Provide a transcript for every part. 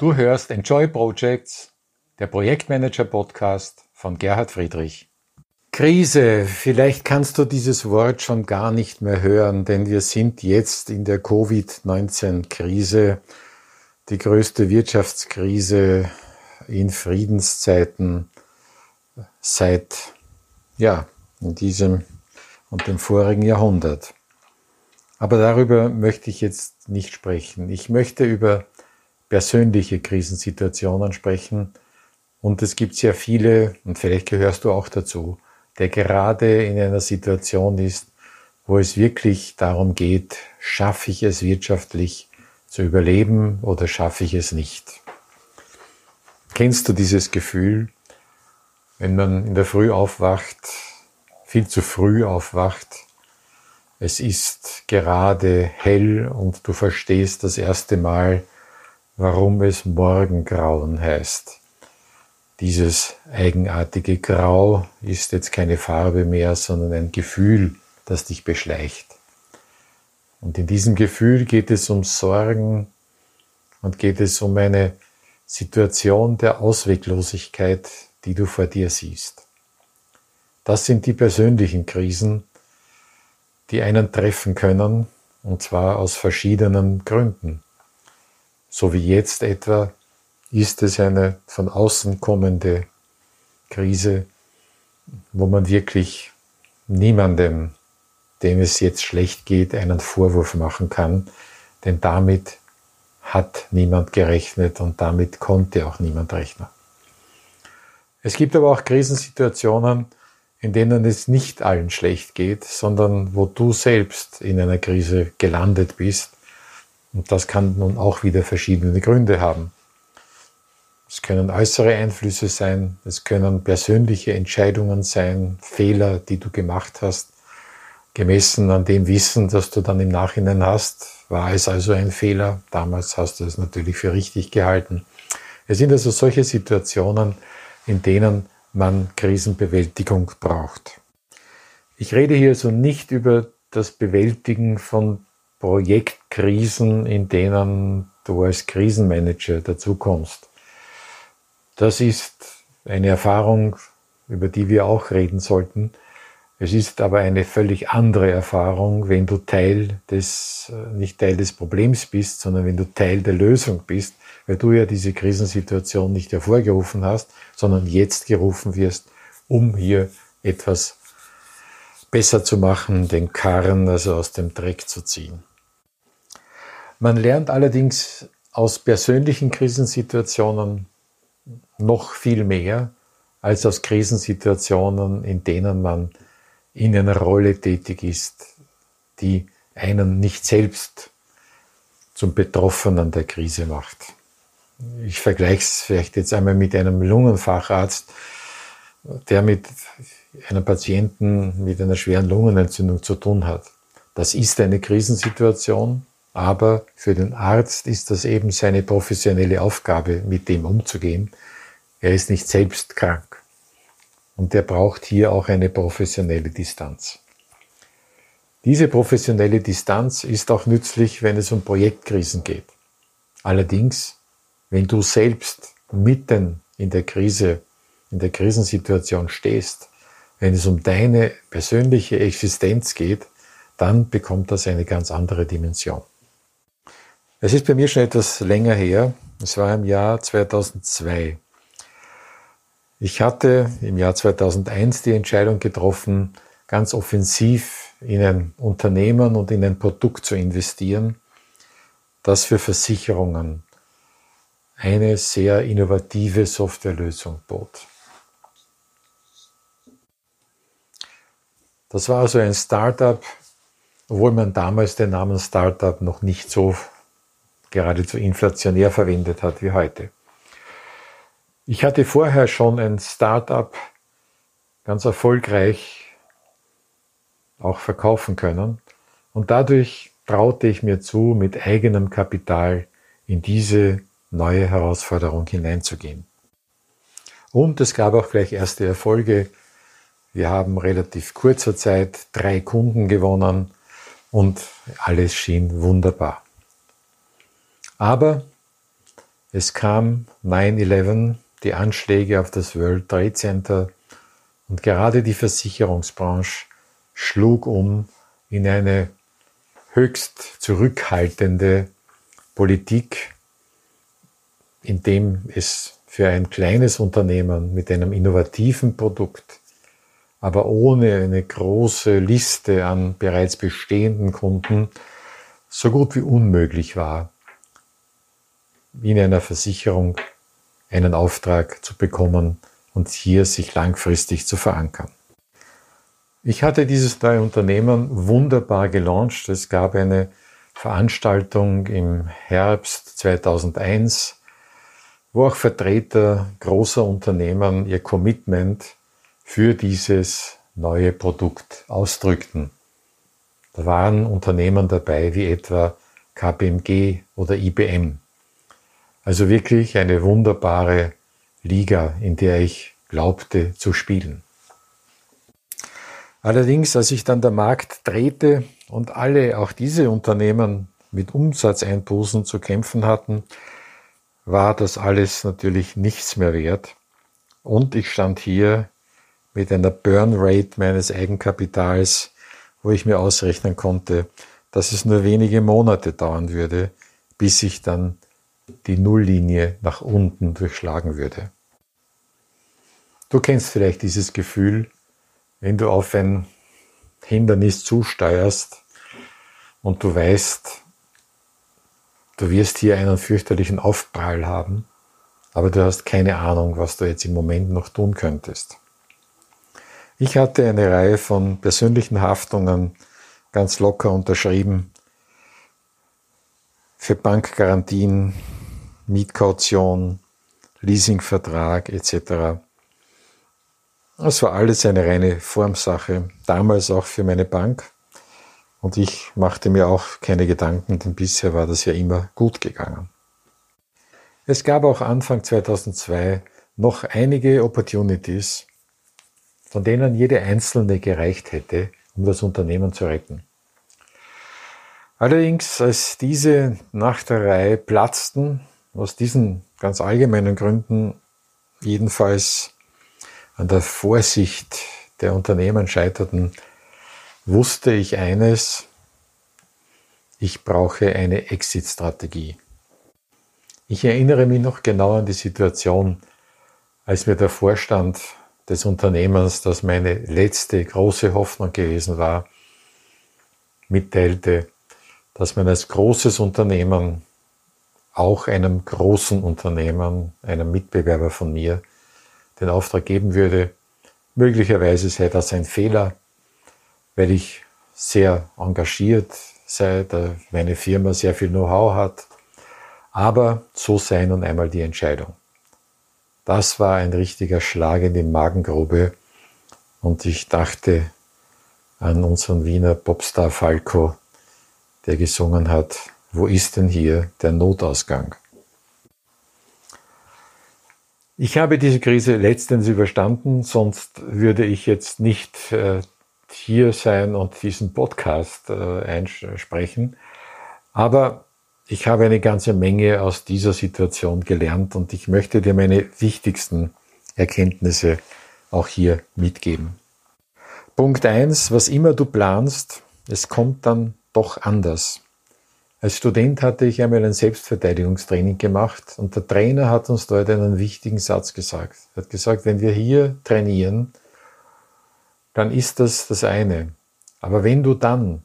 Du hörst Enjoy Projects, der Projektmanager Podcast von Gerhard Friedrich. Krise, vielleicht kannst du dieses Wort schon gar nicht mehr hören, denn wir sind jetzt in der Covid-19-Krise, die größte Wirtschaftskrise in Friedenszeiten seit, ja, in diesem und dem vorigen Jahrhundert. Aber darüber möchte ich jetzt nicht sprechen. Ich möchte über persönliche Krisensituationen sprechen. Und es gibt sehr viele, und vielleicht gehörst du auch dazu, der gerade in einer Situation ist, wo es wirklich darum geht, schaffe ich es wirtschaftlich zu überleben oder schaffe ich es nicht. Kennst du dieses Gefühl, wenn man in der Früh aufwacht, viel zu früh aufwacht, es ist gerade hell und du verstehst das erste Mal, warum es Morgengrauen heißt. Dieses eigenartige Grau ist jetzt keine Farbe mehr, sondern ein Gefühl, das dich beschleicht. Und in diesem Gefühl geht es um Sorgen und geht es um eine Situation der Ausweglosigkeit, die du vor dir siehst. Das sind die persönlichen Krisen, die einen treffen können, und zwar aus verschiedenen Gründen so wie jetzt etwa, ist es eine von außen kommende Krise, wo man wirklich niemandem, dem es jetzt schlecht geht, einen Vorwurf machen kann, denn damit hat niemand gerechnet und damit konnte auch niemand rechnen. Es gibt aber auch Krisensituationen, in denen es nicht allen schlecht geht, sondern wo du selbst in einer Krise gelandet bist und das kann nun auch wieder verschiedene Gründe haben. Es können äußere Einflüsse sein, es können persönliche Entscheidungen sein, Fehler, die du gemacht hast, gemessen an dem Wissen, das du dann im Nachhinein hast, war es also ein Fehler. Damals hast du es natürlich für richtig gehalten. Es sind also solche Situationen, in denen man Krisenbewältigung braucht. Ich rede hier also nicht über das Bewältigen von Projektkrisen, in denen du als Krisenmanager dazukommst. Das ist eine Erfahrung, über die wir auch reden sollten. Es ist aber eine völlig andere Erfahrung, wenn du Teil des, nicht Teil des Problems bist, sondern wenn du Teil der Lösung bist, weil du ja diese Krisensituation nicht hervorgerufen hast, sondern jetzt gerufen wirst, um hier etwas besser zu machen, den Karren also aus dem Dreck zu ziehen. Man lernt allerdings aus persönlichen Krisensituationen noch viel mehr als aus Krisensituationen, in denen man in einer Rolle tätig ist, die einen nicht selbst zum Betroffenen der Krise macht. Ich vergleiche es vielleicht jetzt einmal mit einem Lungenfacharzt, der mit einem Patienten mit einer schweren Lungenentzündung zu tun hat. Das ist eine Krisensituation, aber für den Arzt ist das eben seine professionelle Aufgabe, mit dem umzugehen. Er ist nicht selbst krank. Und er braucht hier auch eine professionelle Distanz. Diese professionelle Distanz ist auch nützlich, wenn es um Projektkrisen geht. Allerdings, wenn du selbst mitten in der Krise, in der Krisensituation stehst, wenn es um deine persönliche Existenz geht, dann bekommt das eine ganz andere Dimension. Es ist bei mir schon etwas länger her. Es war im Jahr 2002. Ich hatte im Jahr 2001 die Entscheidung getroffen, ganz offensiv in ein Unternehmen und in ein Produkt zu investieren, das für Versicherungen eine sehr innovative Softwarelösung bot. Das war also ein Startup, obwohl man damals den Namen Startup noch nicht so geradezu inflationär verwendet hat wie heute. Ich hatte vorher schon ein Startup ganz erfolgreich auch verkaufen können und dadurch traute ich mir zu, mit eigenem Kapital in diese neue Herausforderung hineinzugehen. Und es gab auch gleich erste Erfolge. Wir haben relativ kurzer Zeit drei Kunden gewonnen und alles schien wunderbar. Aber Es kam 9-11, die Anschläge auf das World Trade Center und gerade die Versicherungsbranche schlug um in eine höchst zurückhaltende Politik, in dem es für ein kleines Unternehmen mit einem innovativen Produkt, aber ohne eine große Liste an bereits bestehenden Kunden, so gut wie unmöglich war, in einer Versicherung einen Auftrag zu bekommen und hier sich langfristig zu verankern. Ich hatte dieses neue Unternehmen wunderbar gelauncht. Es gab eine Veranstaltung im Herbst 2001, wo auch Vertreter großer Unternehmen ihr Commitment für dieses neue Produkt ausdrückten. Da waren Unternehmen dabei wie etwa KPMG oder IBM. Also wirklich eine wunderbare Liga, in der ich glaubte zu spielen. Allerdings, als sich dann der Markt drehte und alle, auch diese Unternehmen, mit Umsatzeinbußen zu kämpfen hatten, war das alles natürlich nichts mehr wert. Und ich stand hier mit einer Burn Rate meines Eigenkapitals, wo ich mir ausrechnen konnte, dass es nur wenige Monate dauern würde, bis ich dann die Nulllinie nach unten durchschlagen würde. Du kennst vielleicht dieses Gefühl, wenn du auf ein Hindernis zusteuerst und du weißt, du wirst hier einen fürchterlichen Aufprall haben, aber du hast keine Ahnung, was du jetzt im Moment noch tun könntest. Ich hatte eine Reihe von persönlichen Haftungen ganz locker unterschrieben für Bankgarantien, Mietkaution, Leasingvertrag etc. Es war alles eine reine Formsache, damals auch für meine Bank. Und ich machte mir auch keine Gedanken, denn bisher war das ja immer gut gegangen. Es gab auch Anfang 2002 noch einige Opportunities, von denen jede einzelne gereicht hätte, um das Unternehmen zu retten. Allerdings, als diese nach der Reihe platzten, aus diesen ganz allgemeinen Gründen jedenfalls an der Vorsicht der Unternehmen scheiterten, wusste ich eines, ich brauche eine Exit-Strategie. Ich erinnere mich noch genau an die Situation, als mir der Vorstand des Unternehmens, das meine letzte große Hoffnung gewesen war, mitteilte, dass man als großes Unternehmen auch einem großen Unternehmen, einem Mitbewerber von mir, den Auftrag geben würde. Möglicherweise sei das ein Fehler, weil ich sehr engagiert sei, da meine Firma sehr viel Know-how hat. Aber so sei nun einmal die Entscheidung. Das war ein richtiger Schlag in die Magengrube und ich dachte an unseren Wiener Popstar Falco, der gesungen hat, wo ist denn hier der Notausgang? Ich habe diese Krise letztens überstanden, sonst würde ich jetzt nicht äh, hier sein und diesen Podcast äh, einsprechen. Aber ich habe eine ganze Menge aus dieser Situation gelernt und ich möchte dir meine wichtigsten Erkenntnisse auch hier mitgeben. Punkt eins: was immer du planst, es kommt dann doch anders. Als Student hatte ich einmal ein Selbstverteidigungstraining gemacht und der Trainer hat uns dort einen wichtigen Satz gesagt. Er hat gesagt, wenn wir hier trainieren, dann ist das das eine. Aber wenn du dann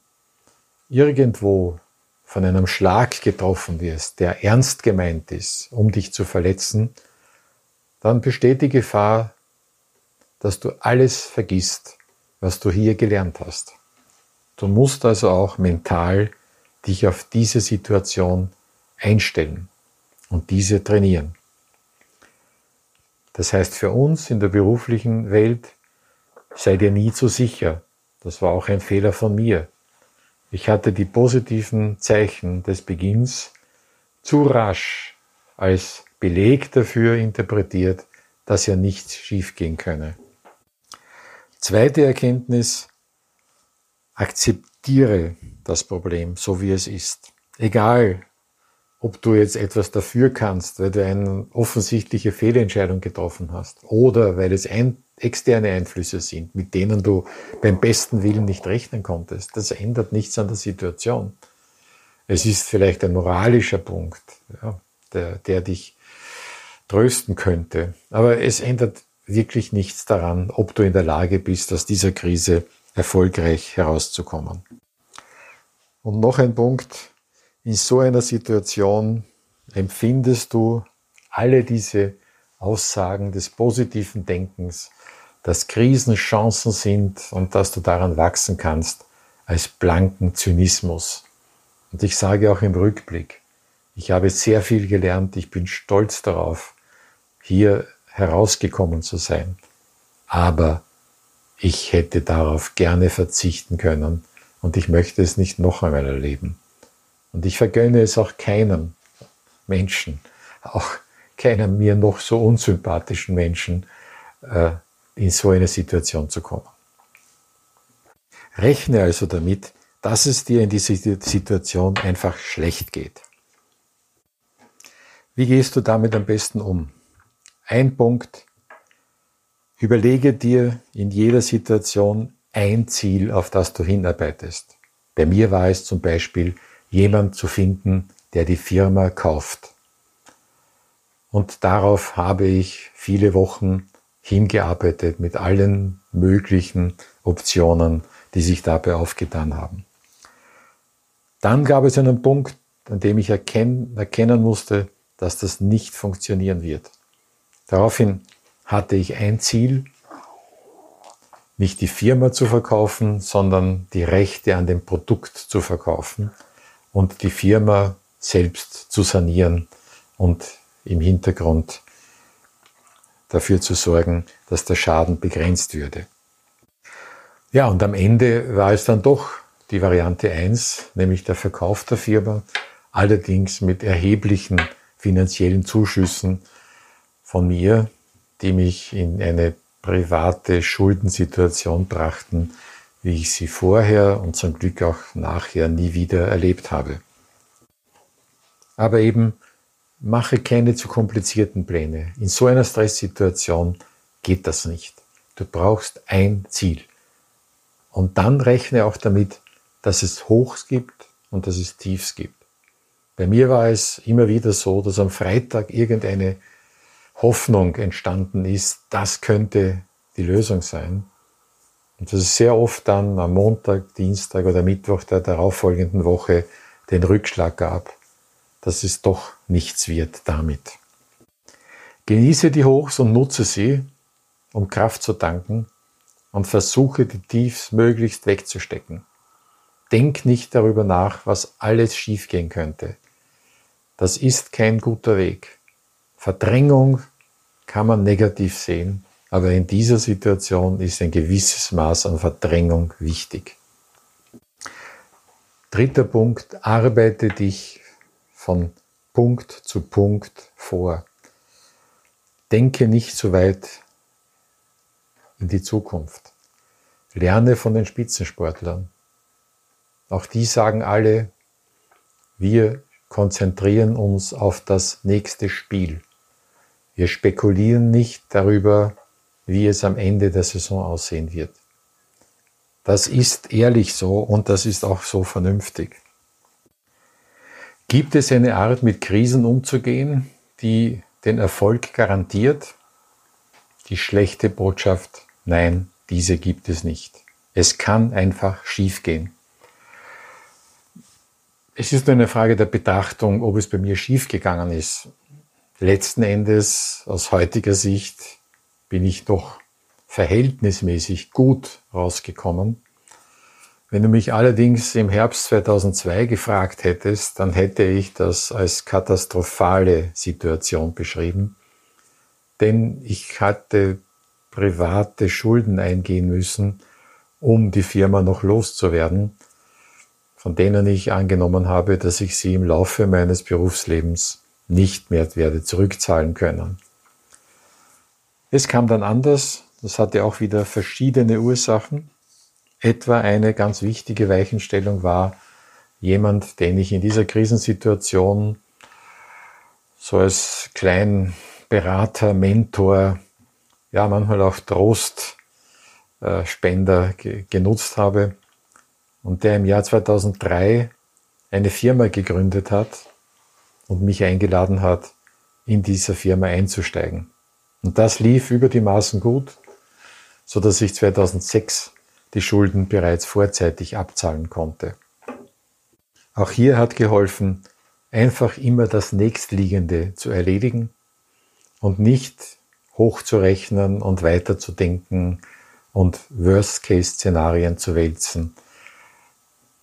irgendwo von einem Schlag getroffen wirst, der ernst gemeint ist, um dich zu verletzen, dann besteht die Gefahr, dass du alles vergisst, was du hier gelernt hast. Du musst also auch mental dich auf diese Situation einstellen und diese trainieren. Das heißt für uns in der beruflichen Welt, sei dir nie zu sicher. Das war auch ein Fehler von mir. Ich hatte die positiven Zeichen des Beginns zu rasch als Beleg dafür interpretiert, dass ja nichts schiefgehen könne. Zweite Erkenntnis, akzeptiere das Problem so wie es ist. Egal, ob du jetzt etwas dafür kannst, weil du eine offensichtliche Fehlentscheidung getroffen hast oder weil es ein, externe Einflüsse sind, mit denen du beim besten Willen nicht rechnen konntest. Das ändert nichts an der Situation. Es ist vielleicht ein moralischer Punkt, ja, der, der dich trösten könnte. Aber es ändert wirklich nichts daran, ob du in der Lage bist, aus dieser Krise erfolgreich herauszukommen. Und noch ein Punkt, in so einer Situation empfindest du alle diese Aussagen des positiven Denkens, dass Krisen Chancen sind und dass du daran wachsen kannst, als blanken Zynismus. Und ich sage auch im Rückblick, ich habe sehr viel gelernt, ich bin stolz darauf, hier herausgekommen zu sein. Aber ich hätte darauf gerne verzichten können und ich möchte es nicht noch einmal erleben. Und ich vergönne es auch keinem Menschen, auch keinem mir noch so unsympathischen Menschen, äh, in so eine Situation zu kommen. Rechne also damit, dass es dir in dieser Situation einfach schlecht geht. Wie gehst du damit am besten um? Ein Punkt, überlege dir in jeder Situation ein Ziel, auf das du hinarbeitest. Bei mir war es zum Beispiel, jemand zu finden, der die Firma kauft. Und darauf habe ich viele Wochen hingearbeitet mit allen möglichen Optionen, die sich dabei aufgetan haben. Dann gab es einen Punkt, an dem ich erkennen, erkennen musste, dass das nicht funktionieren wird. Daraufhin hatte ich ein Ziel, nicht die Firma zu verkaufen, sondern die Rechte an dem Produkt zu verkaufen und die Firma selbst zu sanieren und im Hintergrund dafür zu sorgen, dass der Schaden begrenzt würde. Ja, und am Ende war es dann doch die Variante 1, nämlich der Verkauf der Firma, allerdings mit erheblichen finanziellen Zuschüssen von mir, die mich in eine private Schuldensituation brachten, wie ich sie vorher und zum Glück auch nachher nie wieder erlebt habe. Aber eben mache keine zu komplizierten Pläne. In so einer Stresssituation geht das nicht. Du brauchst ein Ziel. Und dann rechne auch damit, dass es Hochs gibt und dass es Tiefs gibt. Bei mir war es immer wieder so, dass am Freitag irgendeine Hoffnung entstanden ist, das könnte die Lösung sein. Und dass es sehr oft dann am Montag, Dienstag oder Mittwoch der darauffolgenden Woche den Rückschlag gab, dass es doch nichts wird damit. Genieße die Hochs und nutze sie, um Kraft zu tanken und versuche die Tiefs möglichst wegzustecken. Denk nicht darüber nach, was alles schiefgehen könnte. Das ist kein guter Weg. Verdrängung kann man negativ sehen, aber in dieser Situation ist ein gewisses Maß an Verdrängung wichtig. Dritter Punkt, arbeite dich von Punkt zu Punkt vor. Denke nicht zu weit in die Zukunft. Lerne von den Spitzensportlern. Auch die sagen alle, wir konzentrieren uns auf das nächste Spiel. Wir spekulieren nicht darüber, wie es am Ende der Saison aussehen wird. Das ist ehrlich so und das ist auch so vernünftig. Gibt es eine Art, mit Krisen umzugehen, die den Erfolg garantiert? Die schlechte Botschaft, nein, diese gibt es nicht. Es kann einfach schiefgehen. Es ist nur eine Frage der Betrachtung, ob es bei mir schiefgegangen ist. Letzten Endes, aus heutiger Sicht, bin ich doch verhältnismäßig gut rausgekommen. Wenn du mich allerdings im Herbst 2002 gefragt hättest, dann hätte ich das als katastrophale Situation beschrieben, denn ich hatte private Schulden eingehen müssen, um die Firma noch loszuwerden, von denen ich angenommen habe, dass ich sie im Laufe meines Berufslebens nicht mehr werde zurückzahlen können. Es kam dann anders. Das hatte auch wieder verschiedene Ursachen. Etwa eine ganz wichtige Weichenstellung war jemand, den ich in dieser Krisensituation so als kleinen Berater, Mentor, ja manchmal auch Trostspender genutzt habe und der im Jahr 2003 eine Firma gegründet hat und mich eingeladen hat, in dieser Firma einzusteigen. Und das lief über die Maßen gut, so dass ich 2006 die Schulden bereits vorzeitig abzahlen konnte. Auch hier hat geholfen, einfach immer das nächstliegende zu erledigen und nicht hochzurechnen und weiterzudenken und Worst-Case-Szenarien zu wälzen,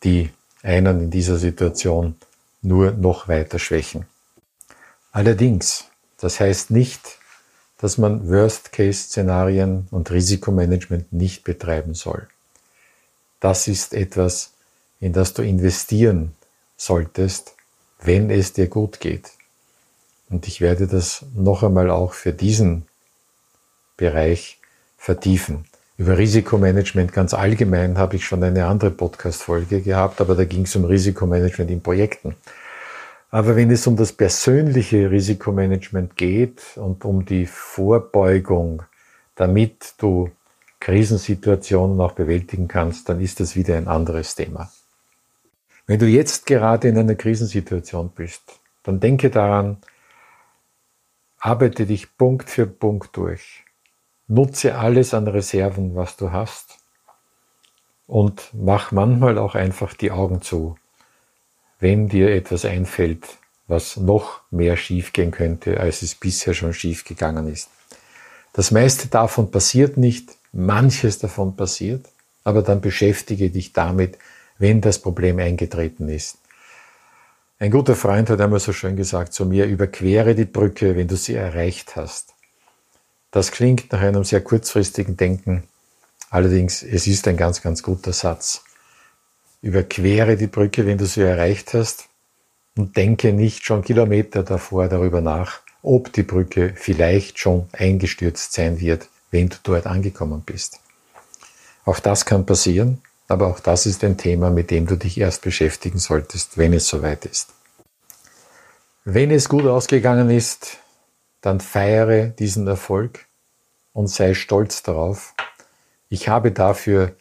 die einen in dieser Situation nur noch weiter schwächen. Allerdings, das heißt nicht, dass man Worst-Case-Szenarien und Risikomanagement nicht betreiben soll. Das ist etwas, in das du investieren solltest, wenn es dir gut geht. Und ich werde das noch einmal auch für diesen Bereich vertiefen. Über Risikomanagement ganz allgemein habe ich schon eine andere Podcast-Folge gehabt, aber da ging es um Risikomanagement in Projekten. Aber wenn es um das persönliche Risikomanagement geht und um die Vorbeugung, damit du Krisensituationen auch bewältigen kannst, dann ist das wieder ein anderes Thema. Wenn du jetzt gerade in einer Krisensituation bist, dann denke daran, arbeite dich Punkt für Punkt durch. Nutze alles an Reserven, was du hast und mach manchmal auch einfach die Augen zu wenn dir etwas einfällt, was noch mehr schiefgehen könnte, als es bisher schon schiefgegangen ist. Das meiste davon passiert nicht, manches davon passiert, aber dann beschäftige dich damit, wenn das Problem eingetreten ist. Ein guter Freund hat einmal so schön gesagt zu mir, überquere die Brücke, wenn du sie erreicht hast. Das klingt nach einem sehr kurzfristigen Denken, allerdings es ist ein ganz, ganz guter Satz überquere die Brücke, wenn du sie erreicht hast und denke nicht schon Kilometer davor darüber nach, ob die Brücke vielleicht schon eingestürzt sein wird, wenn du dort angekommen bist. Auch das kann passieren, aber auch das ist ein Thema, mit dem du dich erst beschäftigen solltest, wenn es soweit ist. Wenn es gut ausgegangen ist, dann feiere diesen Erfolg und sei stolz darauf. Ich habe dafür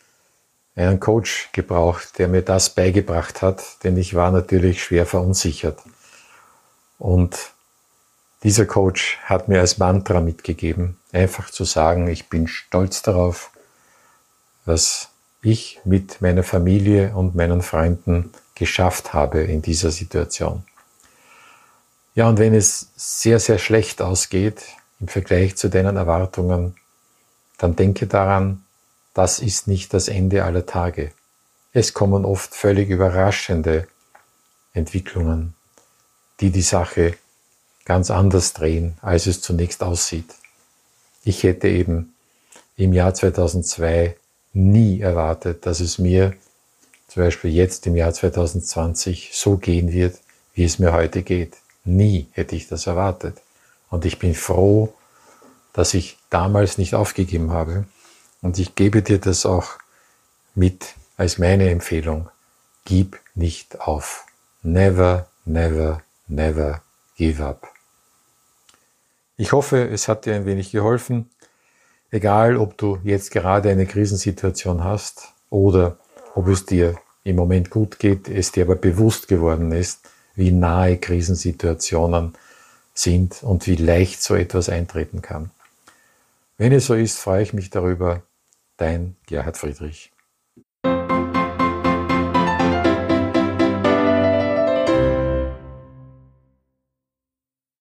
einen Coach gebraucht, der mir das beigebracht hat, denn ich war natürlich schwer verunsichert. Und dieser Coach hat mir als Mantra mitgegeben, einfach zu sagen, ich bin stolz darauf, was ich mit meiner Familie und meinen Freunden geschafft habe in dieser Situation. Ja, und wenn es sehr, sehr schlecht ausgeht im Vergleich zu deinen Erwartungen, dann denke daran, das ist nicht das Ende aller Tage. Es kommen oft völlig überraschende Entwicklungen, die die Sache ganz anders drehen, als es zunächst aussieht. Ich hätte eben im Jahr 2002 nie erwartet, dass es mir zum Beispiel jetzt im Jahr 2020 so gehen wird, wie es mir heute geht. Nie hätte ich das erwartet. Und ich bin froh, dass ich damals nicht aufgegeben habe und ich gebe dir das auch mit als meine Empfehlung. Gib nicht auf. Never, never, never give up. Ich hoffe, es hat dir ein wenig geholfen. Egal, ob du jetzt gerade eine Krisensituation hast oder ob es dir im Moment gut geht, es dir aber bewusst geworden ist, wie nahe Krisensituationen sind und wie leicht so etwas eintreten kann. Wenn es so ist, freue ich mich darüber, Dein Gerhard Friedrich.